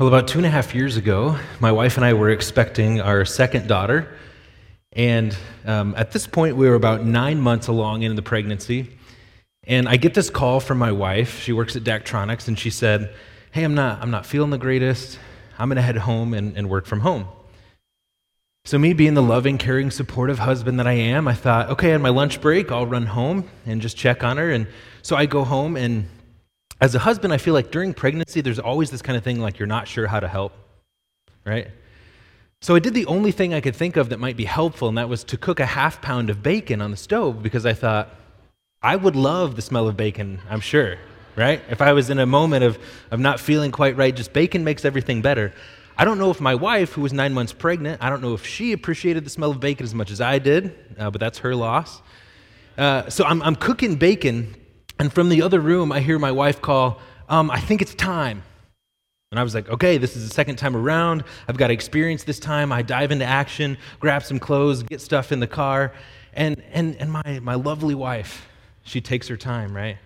Well, about two and a half years ago, my wife and I were expecting our second daughter. And um, at this point, we were about nine months along in the pregnancy. And I get this call from my wife. She works at Daktronics, and she said, Hey, I'm not, I'm not feeling the greatest. I'm going to head home and, and work from home. So, me being the loving, caring, supportive husband that I am, I thought, okay, on my lunch break, I'll run home and just check on her. And so I go home, and as a husband, I feel like during pregnancy, there's always this kind of thing like you're not sure how to help, right? So I did the only thing I could think of that might be helpful, and that was to cook a half pound of bacon on the stove because I thought I would love the smell of bacon, I'm sure, right? If I was in a moment of, of not feeling quite right, just bacon makes everything better. I don't know if my wife, who was nine months pregnant, I don't know if she appreciated the smell of bacon as much as I did, uh, but that's her loss. Uh, so I'm, I'm cooking bacon and from the other room, I hear my wife call, um, I think it's time. And I was like, okay, this is the second time around. I've got experience this time. I dive into action, grab some clothes, get stuff in the car. And, and, and my, my lovely wife, she takes her time, right?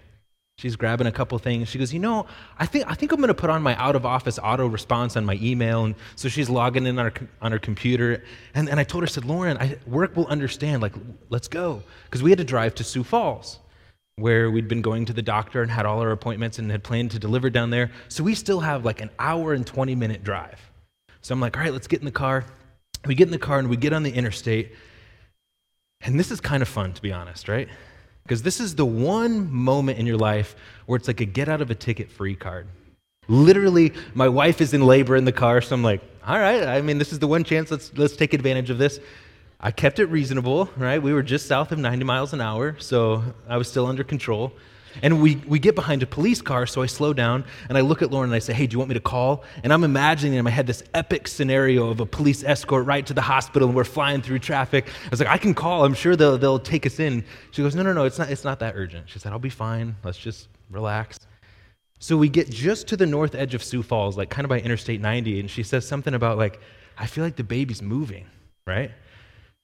She's grabbing a couple things. She goes, You know, I think, I think I'm going to put on my out of office auto response on my email. And so she's logging in on her, on her computer. And, and I told her, I said, Lauren, I, work will understand. Like, let's go. Because we had to drive to Sioux Falls where we'd been going to the doctor and had all our appointments and had planned to deliver down there. So we still have like an hour and 20 minute drive. So I'm like, all right, let's get in the car. We get in the car and we get on the interstate. And this is kind of fun, to be honest, right? Because this is the one moment in your life where it's like a get out of a ticket free card. Literally, my wife is in labor in the car, so I'm like, all right, I mean, this is the one chance, let's, let's take advantage of this. I kept it reasonable, right? We were just south of 90 miles an hour, so I was still under control. And we, we get behind a police car, so I slow down and I look at Lauren and I say, Hey, do you want me to call? And I'm imagining in my head this epic scenario of a police escort right to the hospital and we're flying through traffic. I was like, I can call, I'm sure they'll, they'll take us in. She goes, No, no, no, it's not, it's not that urgent. She said, I'll be fine. Let's just relax. So we get just to the north edge of Sioux Falls, like kind of by Interstate 90, and she says something about, like, I feel like the baby's moving, right?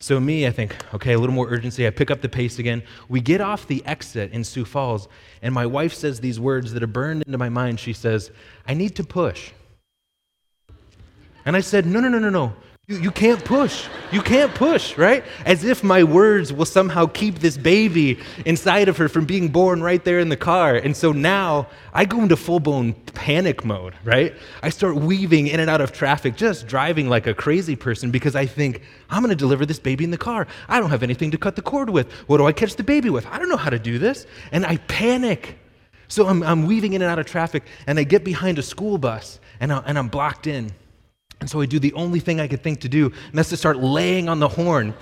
So, me, I think, okay, a little more urgency. I pick up the pace again. We get off the exit in Sioux Falls, and my wife says these words that are burned into my mind. She says, I need to push. And I said, No, no, no, no, no. You, you can't push. You can't push, right? As if my words will somehow keep this baby inside of her from being born right there in the car. And so now I go into full blown panic mode, right? I start weaving in and out of traffic, just driving like a crazy person because I think, I'm going to deliver this baby in the car. I don't have anything to cut the cord with. What do I catch the baby with? I don't know how to do this. And I panic. So I'm, I'm weaving in and out of traffic, and I get behind a school bus, and, I, and I'm blocked in. And so I do the only thing I could think to do, and that's to start laying on the horn.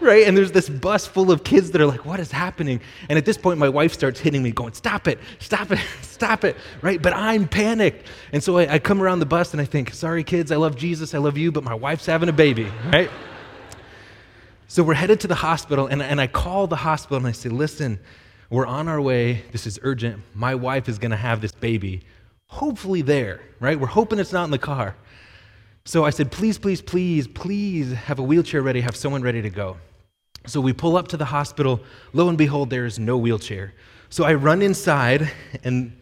Right? And there's this bus full of kids that are like, what is happening? And at this point, my wife starts hitting me, going, stop it, stop it, stop it. Right? But I'm panicked. And so I, I come around the bus and I think, sorry, kids, I love Jesus, I love you, but my wife's having a baby. Right? So we're headed to the hospital, and, and I call the hospital and I say, listen, we're on our way. This is urgent. My wife is going to have this baby. Hopefully, there, right? We're hoping it's not in the car. So I said, please, please, please, please have a wheelchair ready, have someone ready to go. So we pull up to the hospital. Lo and behold, there is no wheelchair. So I run inside, and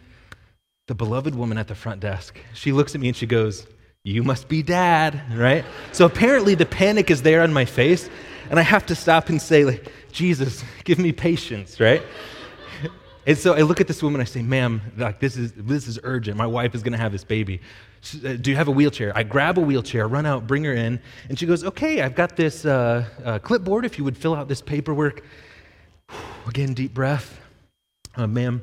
the beloved woman at the front desk, she looks at me and she goes, You must be dad, right? So apparently the panic is there on my face, and I have to stop and say, like, Jesus, give me patience, right? And so I look at this woman, I say, ma'am, like this is this is urgent. My wife is gonna have this baby. Uh, do you have a wheelchair? I grab a wheelchair, run out, bring her in, and she goes, okay, I've got this uh, uh, clipboard. If you would fill out this paperwork. Again, deep breath. Uh, ma'am,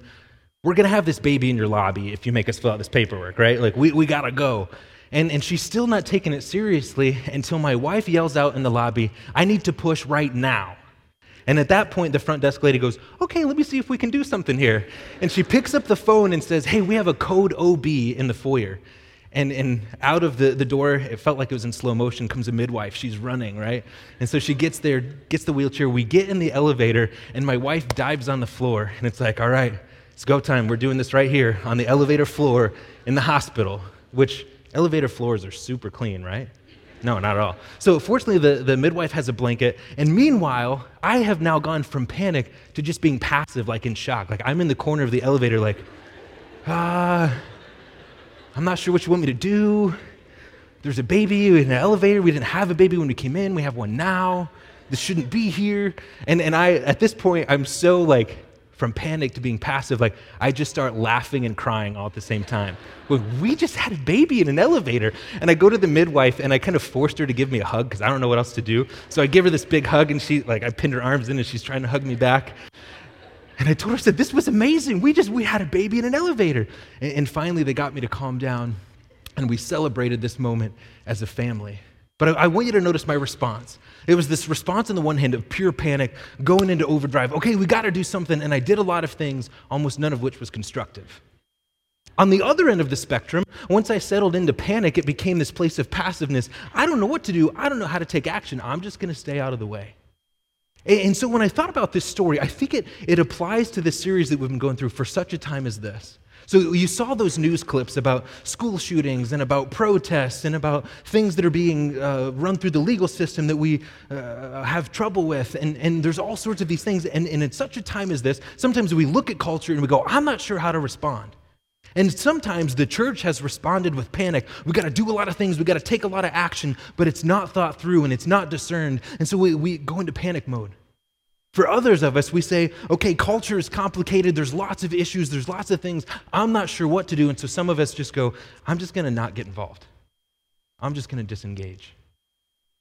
we're gonna have this baby in your lobby if you make us fill out this paperwork, right? Like we, we gotta go. And, and she's still not taking it seriously until my wife yells out in the lobby, I need to push right now. And at that point, the front desk lady goes, Okay, let me see if we can do something here. And she picks up the phone and says, Hey, we have a code OB in the foyer. And, and out of the, the door, it felt like it was in slow motion, comes a midwife. She's running, right? And so she gets there, gets the wheelchair. We get in the elevator, and my wife dives on the floor. And it's like, All right, it's go time. We're doing this right here on the elevator floor in the hospital, which elevator floors are super clean, right? No, not at all. So, fortunately, the, the midwife has a blanket. And meanwhile, I have now gone from panic to just being passive, like in shock. Like I'm in the corner of the elevator, like, ah, I'm not sure what you want me to do. There's a baby in an elevator. We didn't have a baby when we came in. We have one now. This shouldn't be here. And, and I, at this point, I'm so like, from panic to being passive, like I just start laughing and crying all at the same time. Well, we just had a baby in an elevator. And I go to the midwife and I kind of forced her to give me a hug because I don't know what else to do. So I give her this big hug and she, like, I pinned her arms in and she's trying to hug me back. And I told her, I said, this was amazing. We just, we had a baby in an elevator. And, and finally they got me to calm down and we celebrated this moment as a family. But I, I want you to notice my response. It was this response on the one hand of pure panic, going into overdrive. Okay, we got to do something. And I did a lot of things, almost none of which was constructive. On the other end of the spectrum, once I settled into panic, it became this place of passiveness. I don't know what to do. I don't know how to take action. I'm just going to stay out of the way. And so when I thought about this story, I think it, it applies to the series that we've been going through for such a time as this. So you saw those news clips about school shootings and about protests and about things that are being uh, run through the legal system that we uh, have trouble with. And, and there's all sorts of these things. And, and in such a time as this, sometimes we look at culture and we go, I'm not sure how to respond. And sometimes the church has responded with panic. We got to do a lot of things, we got to take a lot of action, but it's not thought through and it's not discerned. And so we, we go into panic mode. For others of us, we say, okay, culture is complicated. There's lots of issues. There's lots of things. I'm not sure what to do. And so some of us just go, I'm just going to not get involved. I'm just going to disengage.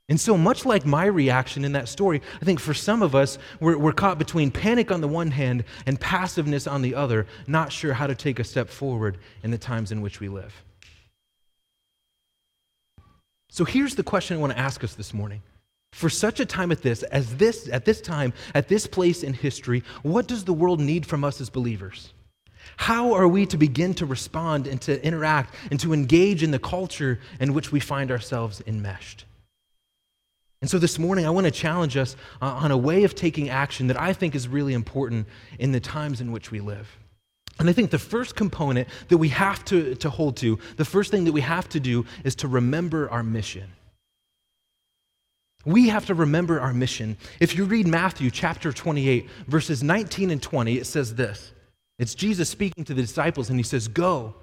And so, much like my reaction in that story, I think for some of us, we're, we're caught between panic on the one hand and passiveness on the other, not sure how to take a step forward in the times in which we live. So, here's the question I want to ask us this morning for such a time at this, as this, at this time, at this place in history, what does the world need from us as believers? How are we to begin to respond and to interact and to engage in the culture in which we find ourselves enmeshed? And so this morning, I want to challenge us uh, on a way of taking action that I think is really important in the times in which we live. And I think the first component that we have to, to hold to, the first thing that we have to do is to remember our mission. We have to remember our mission. If you read Matthew chapter 28, verses 19 and 20, it says this it's Jesus speaking to the disciples, and he says, Go.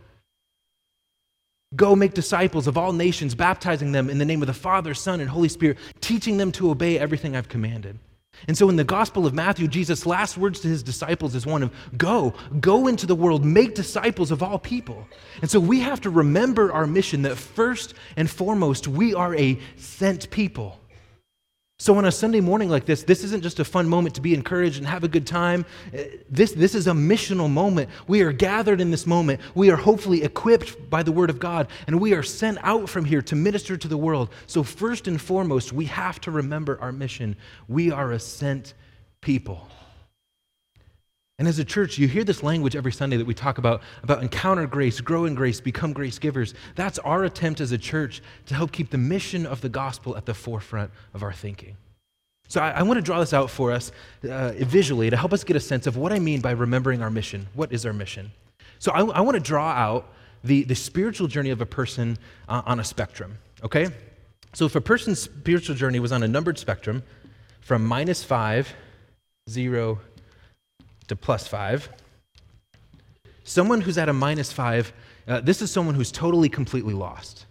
Go make disciples of all nations, baptizing them in the name of the Father, Son, and Holy Spirit, teaching them to obey everything I've commanded. And so in the Gospel of Matthew, Jesus' last words to his disciples is one of go, go into the world, make disciples of all people. And so we have to remember our mission that first and foremost, we are a sent people. So, on a Sunday morning like this, this isn't just a fun moment to be encouraged and have a good time. Uh, this, this is a missional moment. We are gathered in this moment. We are hopefully equipped by the Word of God, and we are sent out from here to minister to the world. So, first and foremost, we have to remember our mission. We are a sent people. And as a church, you hear this language every Sunday that we talk about, about encounter grace, grow in grace, become grace givers. That's our attempt as a church to help keep the mission of the gospel at the forefront of our thinking. So I, I want to draw this out for us uh, visually to help us get a sense of what I mean by remembering our mission. What is our mission? So I, I want to draw out the, the spiritual journey of a person uh, on a spectrum, okay? So if a person's spiritual journey was on a numbered spectrum from minus five, zero, to plus five. Someone who's at a minus five, uh, this is someone who's totally, completely lost.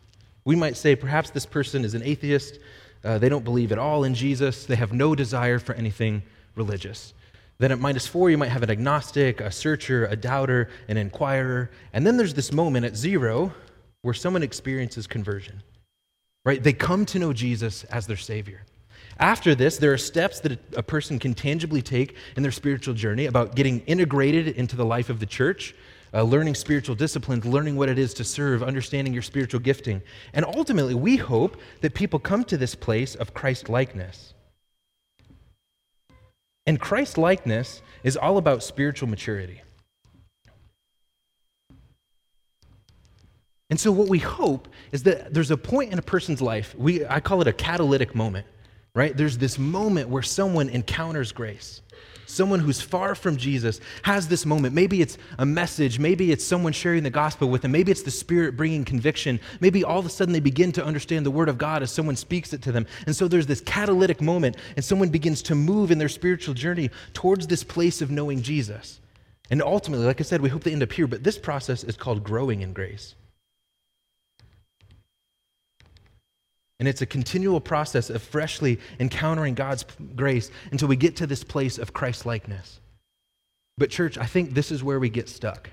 We might say perhaps this person is an atheist. Uh, they don't believe at all in Jesus. They have no desire for anything religious. Then at minus four, you might have an agnostic, a searcher, a doubter, an inquirer. And then there's this moment at zero where someone experiences conversion, right? They come to know Jesus as their Savior. After this, there are steps that a person can tangibly take in their spiritual journey about getting integrated into the life of the church, uh, learning spiritual disciplines, learning what it is to serve, understanding your spiritual gifting. And ultimately, we hope that people come to this place of Christ likeness. And Christ likeness is all about spiritual maturity. And so, what we hope is that there's a point in a person's life, we, I call it a catalytic moment, right? There's this moment where someone encounters grace. Someone who's far from Jesus has this moment. Maybe it's a message. Maybe it's someone sharing the gospel with them. Maybe it's the Spirit bringing conviction. Maybe all of a sudden they begin to understand the Word of God as someone speaks it to them. And so there's this catalytic moment, and someone begins to move in their spiritual journey towards this place of knowing Jesus. And ultimately, like I said, we hope they end up here, but this process is called growing in grace. And it's a continual process of freshly encountering God's grace until we get to this place of Christ likeness. But, church, I think this is where we get stuck.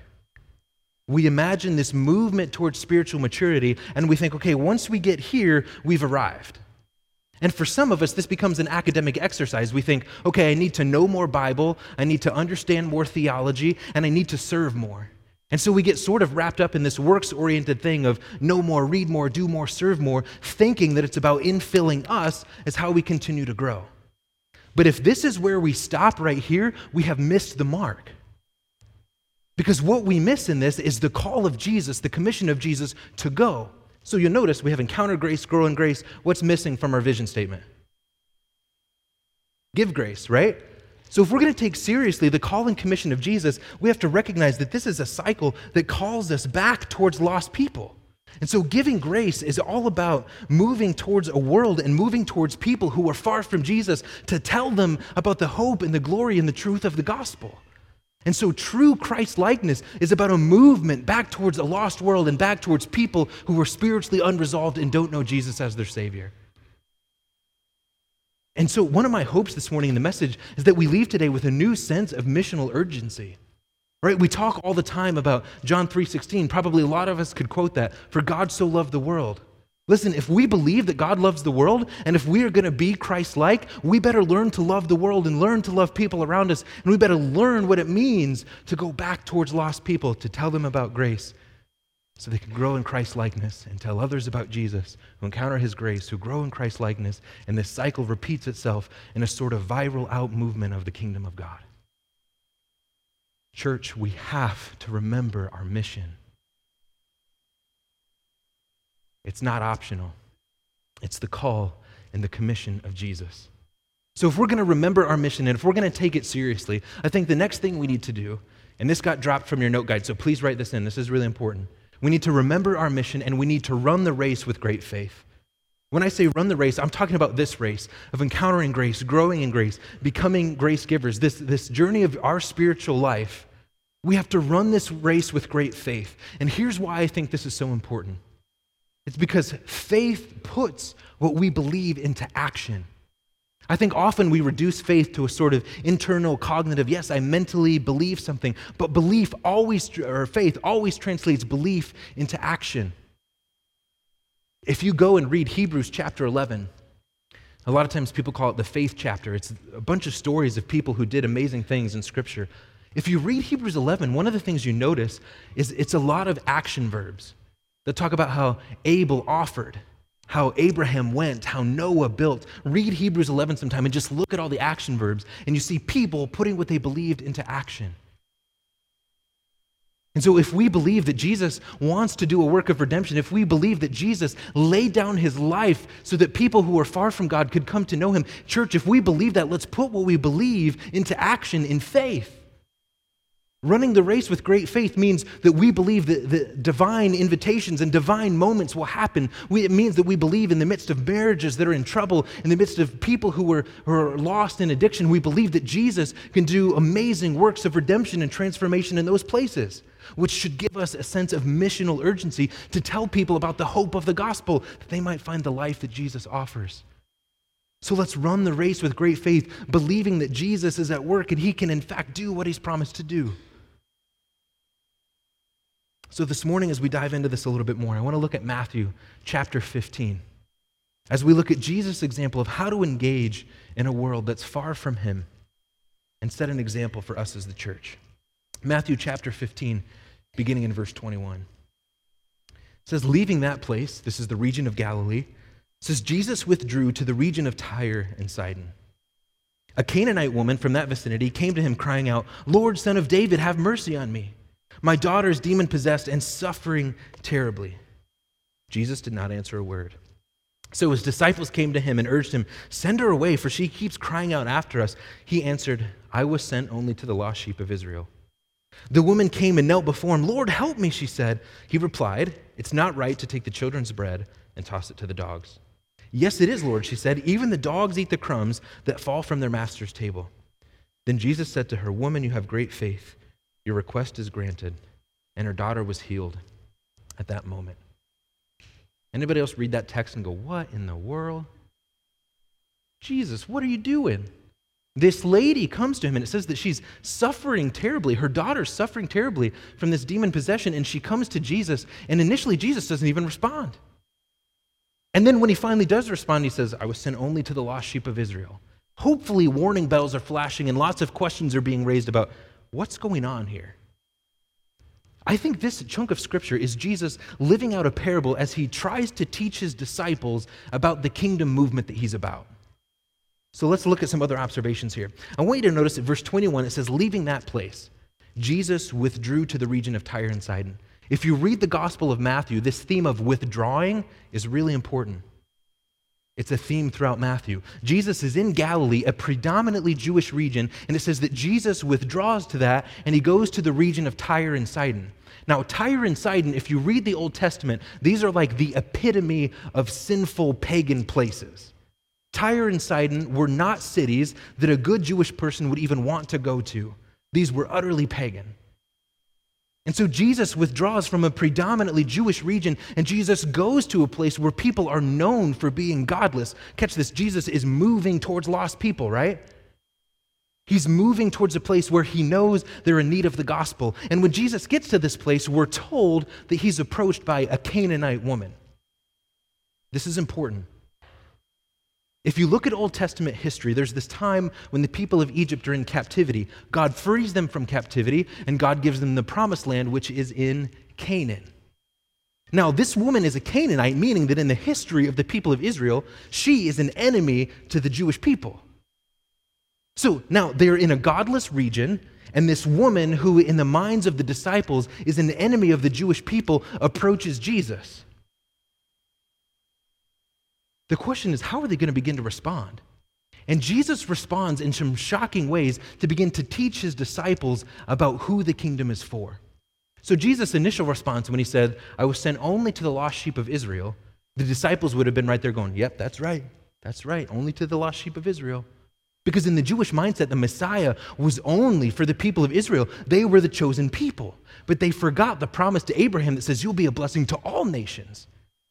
We imagine this movement towards spiritual maturity, and we think, okay, once we get here, we've arrived. And for some of us, this becomes an academic exercise. We think, okay, I need to know more Bible, I need to understand more theology, and I need to serve more. And so we get sort of wrapped up in this works oriented thing of know more, read more, do more, serve more, thinking that it's about infilling us as how we continue to grow. But if this is where we stop right here, we have missed the mark. Because what we miss in this is the call of Jesus, the commission of Jesus to go. So you'll notice we have encounter grace, grow in grace. What's missing from our vision statement? Give grace, right? So, if we're going to take seriously the call and commission of Jesus, we have to recognize that this is a cycle that calls us back towards lost people. And so, giving grace is all about moving towards a world and moving towards people who are far from Jesus to tell them about the hope and the glory and the truth of the gospel. And so, true Christ likeness is about a movement back towards a lost world and back towards people who are spiritually unresolved and don't know Jesus as their Savior. And so, one of my hopes this morning in the message is that we leave today with a new sense of missional urgency. Right? We talk all the time about John 3:16. Probably a lot of us could quote that. For God so loved the world. Listen, if we believe that God loves the world and if we are going to be Christ-like, we better learn to love the world and learn to love people around us, and we better learn what it means to go back towards lost people, to tell them about grace, so they can grow in Christ likeness and tell others about Jesus who encounter his grace, who grow in Christ likeness, and this cycle repeats itself in a sort of viral out movement of the kingdom of God. Church, we have to remember our mission. It's not optional, it's the call and the commission of Jesus. So, if we're going to remember our mission and if we're going to take it seriously, I think the next thing we need to do, and this got dropped from your note guide, so please write this in. This is really important we need to remember our mission and we need to run the race with great faith. When I say run the race, I'm talking about this race of encountering grace, growing in grace, becoming grace givers, this, this journey of our spiritual life. We have to run this race with great faith. And here's why I think this is so important it's because faith puts what we believe into action. I think often we reduce faith to a sort of internal cognitive, yes, I mentally believe something, but belief always, or faith always translates belief into action. If you go and read Hebrews chapter 11, a lot of times people call it the faith chapter. It's a bunch of stories of people who did amazing things in Scripture. If you read Hebrews 11, one of the things you notice is it's a lot of action verbs that talk about how Abel offered how Abraham went, how Noah built. Read Hebrews 11 sometime and just look at all the action verbs, and you see people putting what they believed into action. And so, if we believe that Jesus wants to do a work of redemption, if we believe that Jesus laid down his life so that people who are far from God could come to know him, church, if we believe that, let's put what we believe into action in faith. Running the race with great faith means that we believe that the divine invitations and divine moments will happen. We, it means that we believe in the midst of marriages that are in trouble, in the midst of people who are, who are lost in addiction, we believe that Jesus can do amazing works of redemption and transformation in those places, which should give us a sense of missional urgency to tell people about the hope of the gospel, that they might find the life that Jesus offers. So let's run the race with great faith, believing that Jesus is at work and he can, in fact, do what he's promised to do. So, this morning, as we dive into this a little bit more, I want to look at Matthew chapter 15. As we look at Jesus' example of how to engage in a world that's far from him and set an example for us as the church. Matthew chapter 15, beginning in verse 21. It says, Leaving that place, this is the region of Galilee, says, Jesus withdrew to the region of Tyre and Sidon. A Canaanite woman from that vicinity came to him crying out, Lord, son of David, have mercy on me. My daughter is demon possessed and suffering terribly. Jesus did not answer a word. So his disciples came to him and urged him, Send her away, for she keeps crying out after us. He answered, I was sent only to the lost sheep of Israel. The woman came and knelt before him. Lord, help me, she said. He replied, It's not right to take the children's bread and toss it to the dogs. Yes, it is, Lord, she said. Even the dogs eat the crumbs that fall from their master's table. Then Jesus said to her, Woman, you have great faith. Your request is granted. And her daughter was healed at that moment. Anybody else read that text and go, What in the world? Jesus, what are you doing? This lady comes to him and it says that she's suffering terribly. Her daughter's suffering terribly from this demon possession, and she comes to Jesus, and initially Jesus doesn't even respond. And then when he finally does respond, he says, I was sent only to the lost sheep of Israel. Hopefully, warning bells are flashing and lots of questions are being raised about what's going on here. I think this chunk of scripture is Jesus living out a parable as he tries to teach his disciples about the kingdom movement that he's about. So let's look at some other observations here. I want you to notice at verse 21, it says, Leaving that place, Jesus withdrew to the region of Tyre and Sidon. If you read the Gospel of Matthew, this theme of withdrawing is really important. It's a theme throughout Matthew. Jesus is in Galilee, a predominantly Jewish region, and it says that Jesus withdraws to that and he goes to the region of Tyre and Sidon. Now, Tyre and Sidon, if you read the Old Testament, these are like the epitome of sinful pagan places. Tyre and Sidon were not cities that a good Jewish person would even want to go to. These were utterly pagan. And so Jesus withdraws from a predominantly Jewish region, and Jesus goes to a place where people are known for being godless. Catch this Jesus is moving towards lost people, right? He's moving towards a place where he knows they're in need of the gospel. And when Jesus gets to this place, we're told that he's approached by a Canaanite woman. This is important. If you look at Old Testament history, there's this time when the people of Egypt are in captivity. God frees them from captivity, and God gives them the promised land, which is in Canaan. Now, this woman is a Canaanite, meaning that in the history of the people of Israel, she is an enemy to the Jewish people. So now they're in a godless region, and this woman, who in the minds of the disciples is an enemy of the Jewish people, approaches Jesus. The question is, how are they going to begin to respond? And Jesus responds in some shocking ways to begin to teach his disciples about who the kingdom is for. So, Jesus' initial response when he said, I was sent only to the lost sheep of Israel, the disciples would have been right there going, Yep, that's right. That's right. Only to the lost sheep of Israel. Because in the Jewish mindset, the Messiah was only for the people of Israel. They were the chosen people. But they forgot the promise to Abraham that says, You'll be a blessing to all nations.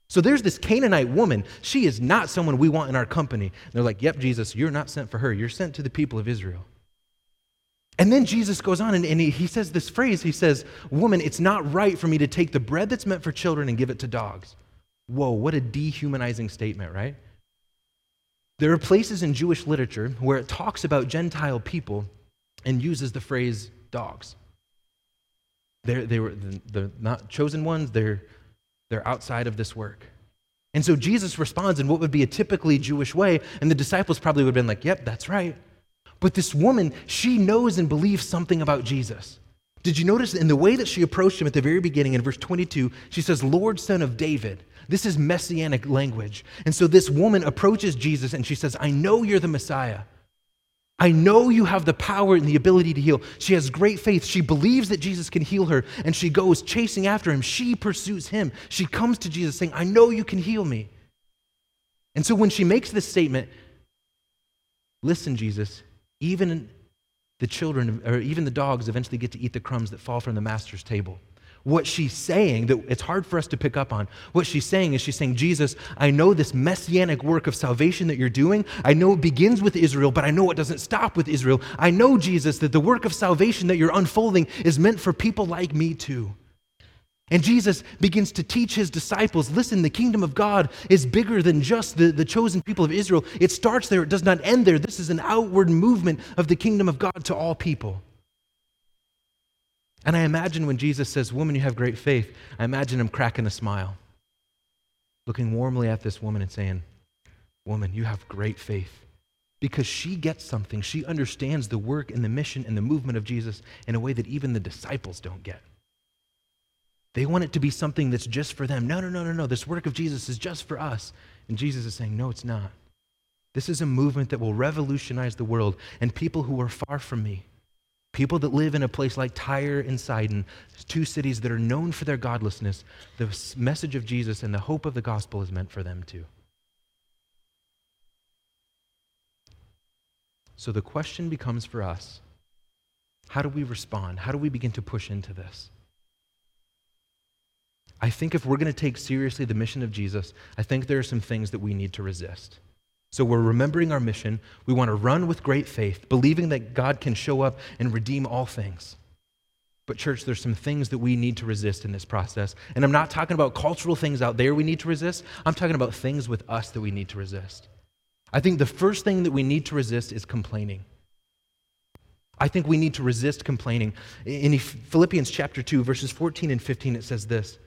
So there's this Canaanite woman. She is not someone we want in our company. And they're like, Yep, Jesus, you're not sent for her. You're sent to the people of Israel. And then Jesus goes on and, and he, he says this phrase He says, Woman, it's not right for me to take the bread that's meant for children and give it to dogs. Whoa, what a dehumanizing statement, right? There are places in Jewish literature where it talks about Gentile people and uses the phrase dogs. They're, they were the, the not chosen ones, they're they're outside of this work. And so Jesus responds in what would be a typically Jewish way, and the disciples probably would have been like, Yep, that's right. But this woman, she knows and believes something about Jesus. Did you notice in the way that she approached him at the very beginning in verse 22, she says, Lord, son of David. This is messianic language. And so this woman approaches Jesus and she says, I know you're the Messiah. I know you have the power and the ability to heal. She has great faith. She believes that Jesus can heal her, and she goes chasing after him. She pursues him. She comes to Jesus saying, I know you can heal me. And so when she makes this statement, listen, Jesus, even the children, or even the dogs, eventually get to eat the crumbs that fall from the master's table what she's saying that it's hard for us to pick up on. What she's saying is she's saying, Jesus, I know this messianic work of salvation that you're doing. I know it begins with Israel, but I know it doesn't stop with Israel. I know, Jesus, that the work of salvation that you're unfolding is meant for people like me too. And Jesus begins to teach his disciples listen, the kingdom of God is bigger than just the, the chosen people of Israel. It starts there, it does not end there. This is an outward movement of the kingdom of God to all people. And I imagine when Jesus says, Woman, you have great faith, I imagine him cracking a smile, looking warmly at this woman and saying, Woman, you have great faith. Because she gets something. She understands the work and the mission and the movement of Jesus in a way that even the disciples don't get. They want it to be something that's just for them. No, no, no, no, no. This work of Jesus is just for us. And Jesus is saying, No, it's not. This is a movement that will revolutionize the world, and people who are far from me People that live in a place like Tyre and Sidon, two cities that are known for their godlessness, the message of Jesus and the hope of the gospel is meant for them too. So the question becomes for us how do we respond? How do we begin to push into this? I think if we're going to take seriously the mission of Jesus, I think there are some things that we need to resist. So we're remembering our mission. We want to run with great faith, believing that God can show up and redeem all things. But, church, there's some things that we need to resist in this process. And I'm not talking about cultural things out there we need to resist. I'm talking about things with us that we need to resist. I think the first thing that we need to resist is complaining. I think we need to resist complaining. In Philippians chapter 2, verses 14 and 15, it says this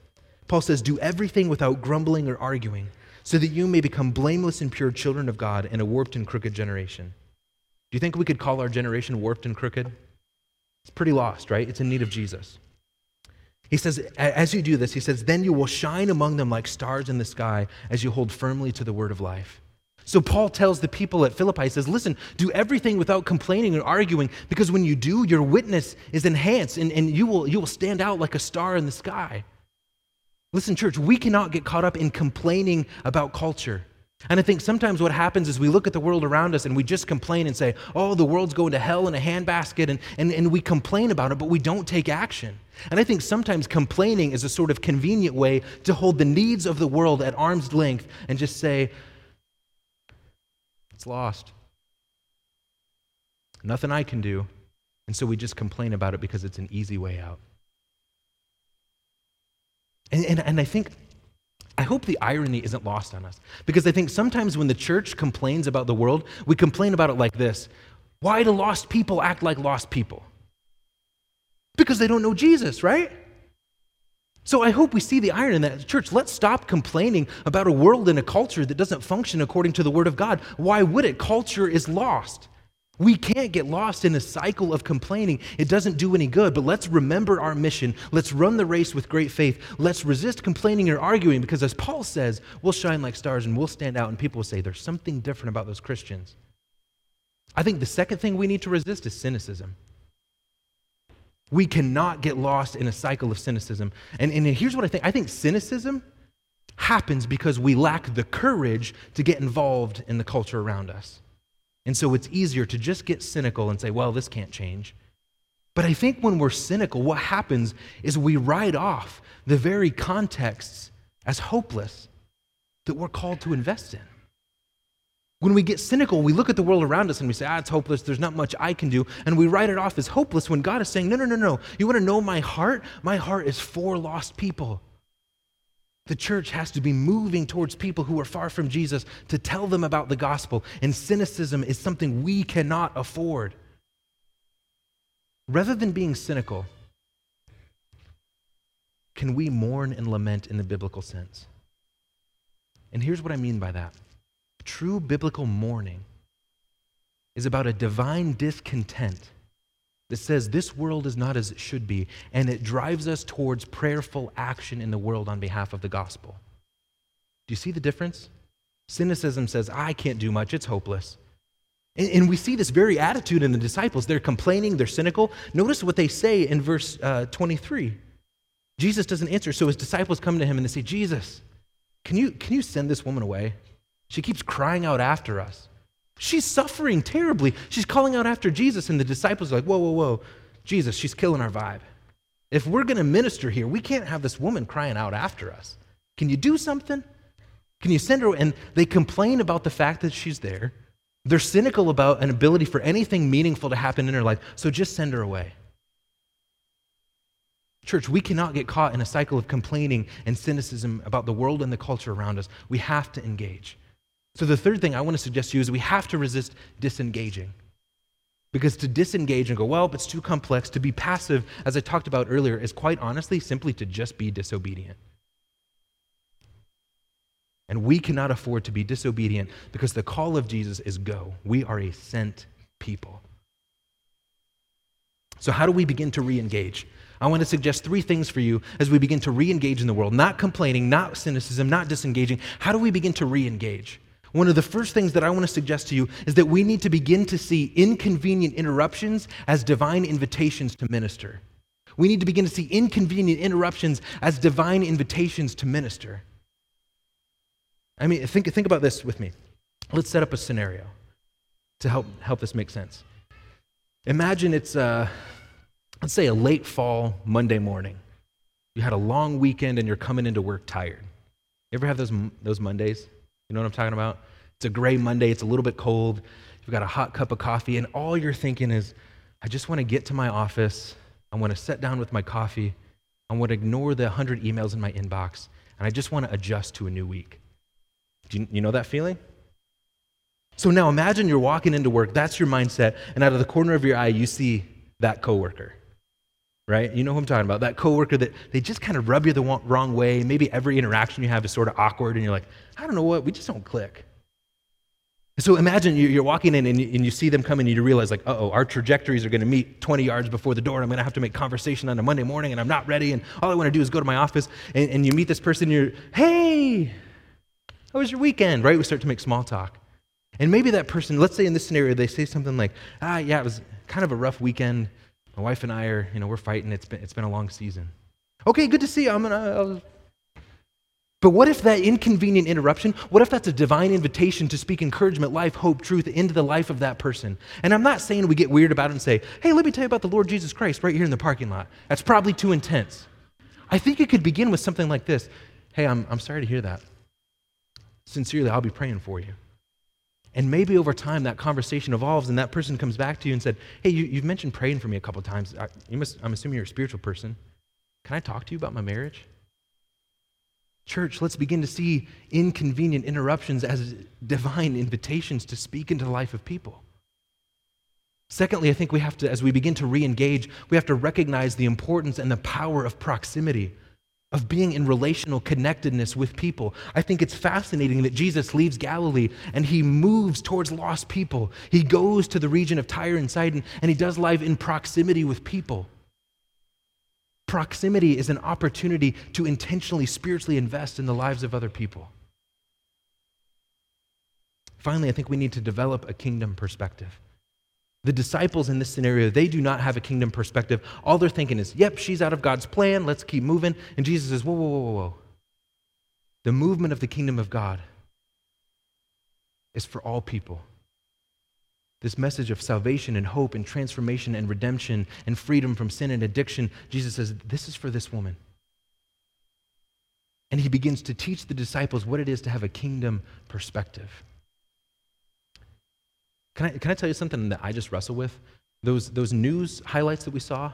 Paul says, Do everything without grumbling or arguing, so that you may become blameless and pure children of God in a warped and crooked generation. Do you think we could call our generation warped and crooked? It's pretty lost, right? It's in need of Jesus. He says, as you do this, he says, then you will shine among them like stars in the sky as you hold firmly to the word of life. So Paul tells the people at Philippi, he says, listen, do everything without complaining or arguing, because when you do, your witness is enhanced and, and you, will, you will stand out like a star in the sky. Listen, church, we cannot get caught up in complaining about culture. And I think sometimes what happens is we look at the world around us and we just complain and say, oh, the world's going to hell in a handbasket, and, and, and we complain about it, but we don't take action. And I think sometimes complaining is a sort of convenient way to hold the needs of the world at arm's length and just say, it's lost. Nothing I can do. And so we just complain about it because it's an easy way out. And, and, and I think, I hope the irony isn't lost on us. Because I think sometimes when the church complains about the world, we complain about it like this Why do lost people act like lost people? Because they don't know Jesus, right? So I hope we see the irony in that. Church, let's stop complaining about a world and a culture that doesn't function according to the Word of God. Why would it? Culture is lost. We can't get lost in a cycle of complaining. It doesn't do any good. But let's remember our mission. Let's run the race with great faith. Let's resist complaining or arguing because, as Paul says, we'll shine like stars and we'll stand out, and people will say there's something different about those Christians. I think the second thing we need to resist is cynicism. We cannot get lost in a cycle of cynicism. And, and here's what I think I think cynicism happens because we lack the courage to get involved in the culture around us. And so it's easier to just get cynical and say, well, this can't change. But I think when we're cynical, what happens is we write off the very contexts as hopeless that we're called to invest in. When we get cynical, we look at the world around us and we say, ah, it's hopeless. There's not much I can do. And we write it off as hopeless when God is saying, no, no, no, no. You want to know my heart? My heart is for lost people. The church has to be moving towards people who are far from Jesus to tell them about the gospel. And cynicism is something we cannot afford. Rather than being cynical, can we mourn and lament in the biblical sense? And here's what I mean by that. True biblical mourning is about a divine discontent that says this world is not as it should be, and it drives us towards prayerful action in the world on behalf of the gospel. Do you see the difference? Cynicism says, I can't do much, it's hopeless. And, and we see this very attitude in the disciples. They're complaining, they're cynical. Notice what they say in verse uh, 23. Jesus doesn't answer, so his disciples come to him and they say, Jesus, can you, can you send this woman away? She keeps crying out after us. She's suffering terribly. She's calling out after Jesus, and the disciples are like, Whoa, whoa, whoa. Jesus, she's killing our vibe. If we're going to minister here, we can't have this woman crying out after us. Can you do something? Can you send her? And they complain about the fact that she's there. They're cynical about an ability for anything meaningful to happen in her life, so just send her away. Church, we cannot get caught in a cycle of complaining and cynicism about the world and the culture around us. We have to engage. So, the third thing I want to suggest to you is we have to resist disengaging. Because to disengage and go, well, it's too complex, to be passive, as I talked about earlier, is quite honestly simply to just be disobedient. And we cannot afford to be disobedient because the call of Jesus is go. We are a sent people. So, how do we begin to re engage? I want to suggest three things for you as we begin to re engage in the world. Not complaining, not cynicism, not disengaging. How do we begin to re engage? One of the first things that I want to suggest to you is that we need to begin to see inconvenient interruptions as divine invitations to minister. We need to begin to see inconvenient interruptions as divine invitations to minister. I mean, think, think about this with me. Let's set up a scenario to help, help this make sense. Imagine it's, a, let's say, a late fall Monday morning. You had a long weekend and you're coming into work tired. You ever have those, those Mondays? You know what I'm talking about? It's a gray Monday, it's a little bit cold. You've got a hot cup of coffee, and all you're thinking is, I just want to get to my office. I want to sit down with my coffee. I want to ignore the 100 emails in my inbox, and I just want to adjust to a new week. Do you, you know that feeling? So now imagine you're walking into work, that's your mindset, and out of the corner of your eye, you see that coworker right? You know who I'm talking about. That coworker that they just kind of rub you the wrong way. Maybe every interaction you have is sort of awkward, and you're like, I don't know what, we just don't click. So imagine you're walking in and you see them coming and you realize, like, oh, our trajectories are going to meet 20 yards before the door. And I'm going to have to make conversation on a Monday morning and I'm not ready. And all I want to do is go to my office. And, and you meet this person and you're, hey, how was your weekend? Right? We start to make small talk. And maybe that person, let's say in this scenario, they say something like, ah, yeah, it was kind of a rough weekend. My wife and I are, you know, we're fighting. It's been, it's been a long season. Okay, good to see you. I'm gonna. But what if that inconvenient interruption, what if that's a divine invitation to speak encouragement, life, hope, truth into the life of that person? And I'm not saying we get weird about it and say, hey, let me tell you about the Lord Jesus Christ right here in the parking lot. That's probably too intense. I think it could begin with something like this Hey, I'm, I'm sorry to hear that. Sincerely, I'll be praying for you. And maybe over time that conversation evolves and that person comes back to you and said, Hey, you, have mentioned praying for me a couple times. I, must, I'm assuming you're a spiritual person. Can I talk to you about my marriage? Church, let's begin to see inconvenient interruptions as divine invitations to speak into the life of people. Secondly, I think we have to, as we begin to re engage, we have to recognize the importance and the power of proximity of being in relational connectedness with people. I think it's fascinating that Jesus leaves Galilee and he moves towards lost people. He goes to the region of Tyre and Sidon and he does life in proximity with people. Proximity is an opportunity to intentionally spiritually invest in the lives of other people. Finally, I think we need to develop a kingdom perspective. The disciples in this scenario, they do not have a kingdom perspective. All they're thinking is, yep, she's out of God's plan. Let's keep moving. And Jesus says, whoa, whoa, whoa, whoa. The movement of the kingdom of God is for all people. This message of salvation and hope and transformation and redemption and freedom from sin and addiction, Jesus says, this is for this woman. And he begins to teach the disciples what it is to have a kingdom perspective. Can I, can I tell you something that I just wrestle with? Those, those news highlights that we saw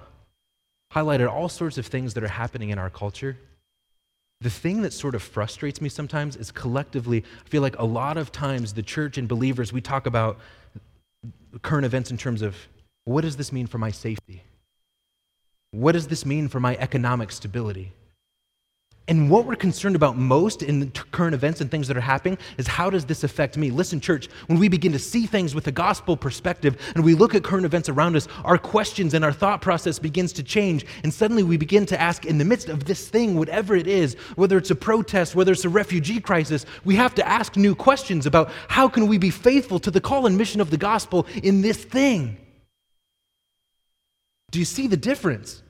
highlighted all sorts of things that are happening in our culture. The thing that sort of frustrates me sometimes is collectively, I feel like a lot of times the church and believers, we talk about current events in terms of what does this mean for my safety? What does this mean for my economic stability? And what we're concerned about most in the current events and things that are happening is how does this affect me? Listen, church, when we begin to see things with a gospel perspective and we look at current events around us, our questions and our thought process begins to change. And suddenly we begin to ask, in the midst of this thing, whatever it is, whether it's a protest, whether it's a refugee crisis, we have to ask new questions about how can we be faithful to the call and mission of the gospel in this thing? Do you see the difference?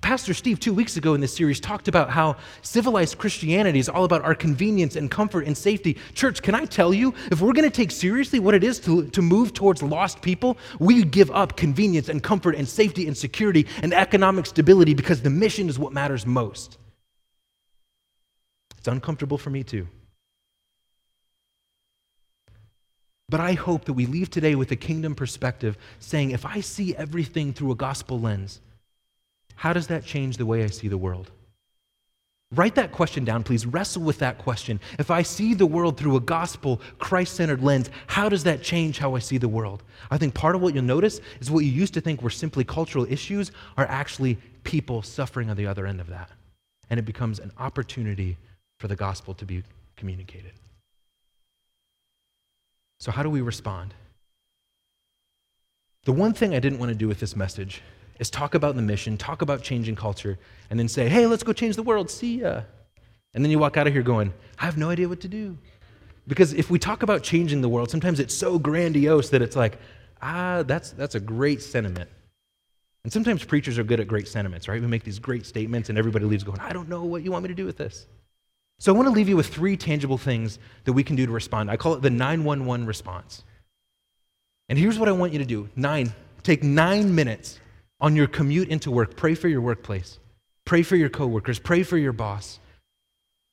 Pastor Steve, two weeks ago in this series, talked about how civilized Christianity is all about our convenience and comfort and safety. Church, can I tell you, if we're going to take seriously what it is to, to move towards lost people, we give up convenience and comfort and safety and security and economic stability because the mission is what matters most. It's uncomfortable for me too. But I hope that we leave today with a kingdom perspective saying, if I see everything through a gospel lens, how does that change the way I see the world? Write that question down, please. Wrestle with that question. If I see the world through a gospel, Christ centered lens, how does that change how I see the world? I think part of what you'll notice is what you used to think were simply cultural issues are actually people suffering on the other end of that. And it becomes an opportunity for the gospel to be communicated. So, how do we respond? The one thing I didn't want to do with this message is talk about the mission, talk about changing culture, and then say, hey, let's go change the world. See ya. And then you walk out of here going, I have no idea what to do. Because if we talk about changing the world, sometimes it's so grandiose that it's like, ah, that's, that's a great sentiment. And sometimes preachers are good at great sentiments, right? We make these great statements and everybody leaves going, I don't know what you want me to do with this. So I want to leave you with three tangible things that we can do to respond. I call it the 911 response. And here's what I want you to do nine, take nine minutes on your commute into work, pray for your workplace. Pray for your coworkers. Pray for your boss.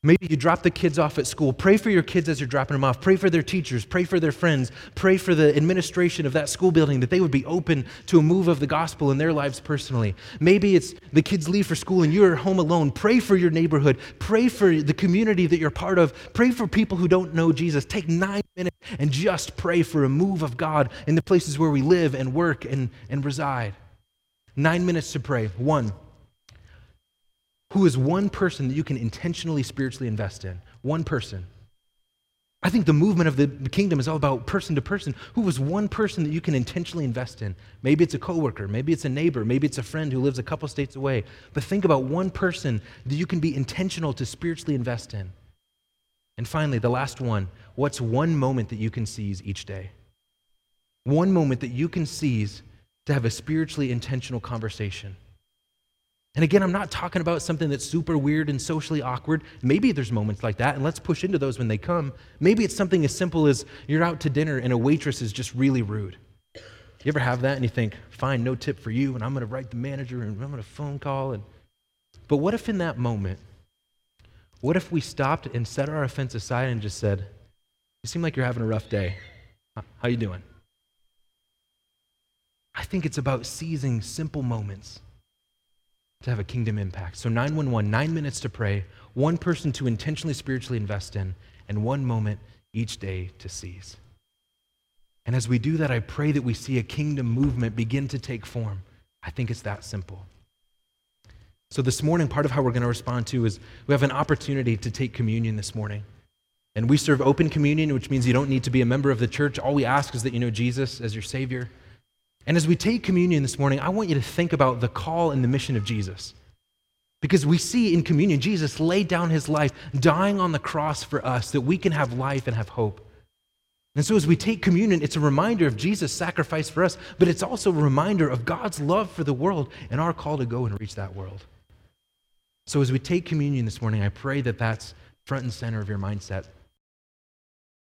Maybe you drop the kids off at school. Pray for your kids as you're dropping them off. Pray for their teachers. Pray for their friends. Pray for the administration of that school building that they would be open to a move of the gospel in their lives personally. Maybe it's the kids leave for school and you're home alone. Pray for your neighborhood. Pray for the community that you're part of. Pray for people who don't know Jesus. Take nine minutes and just pray for a move of God in the places where we live and work and, and reside. Nine minutes to pray. One, who is one person that you can intentionally spiritually invest in? One person. I think the movement of the kingdom is all about person to person. Who is one person that you can intentionally invest in? Maybe it's a coworker, maybe it's a neighbor, maybe it's a friend who lives a couple states away. But think about one person that you can be intentional to spiritually invest in. And finally, the last one what's one moment that you can seize each day? One moment that you can seize to have a spiritually intentional conversation. And again, I'm not talking about something that's super weird and socially awkward. Maybe there's moments like that, and let's push into those when they come. Maybe it's something as simple as you're out to dinner and a waitress is just really rude. You ever have that and you think, fine, no tip for you, and I'm going to write the manager and I'm going to phone call. And... But what if in that moment, what if we stopped and set our offense aside and just said, you seem like you're having a rough day. How you doing? I think it's about seizing simple moments to have a kingdom impact. So 911, nine minutes to pray, one person to intentionally spiritually invest in, and one moment each day to seize. And as we do that, I pray that we see a kingdom movement begin to take form. I think it's that simple. So this morning, part of how we're going to respond to is we have an opportunity to take communion this morning. And we serve open communion, which means you don't need to be a member of the church. All we ask is that you know Jesus as your Savior. And as we take communion this morning, I want you to think about the call and the mission of Jesus. Because we see in communion, Jesus laid down his life, dying on the cross for us, that we can have life and have hope. And so as we take communion, it's a reminder of Jesus' sacrifice for us, but it's also a reminder of God's love for the world and our call to go and reach that world. So as we take communion this morning, I pray that that's front and center of your mindset.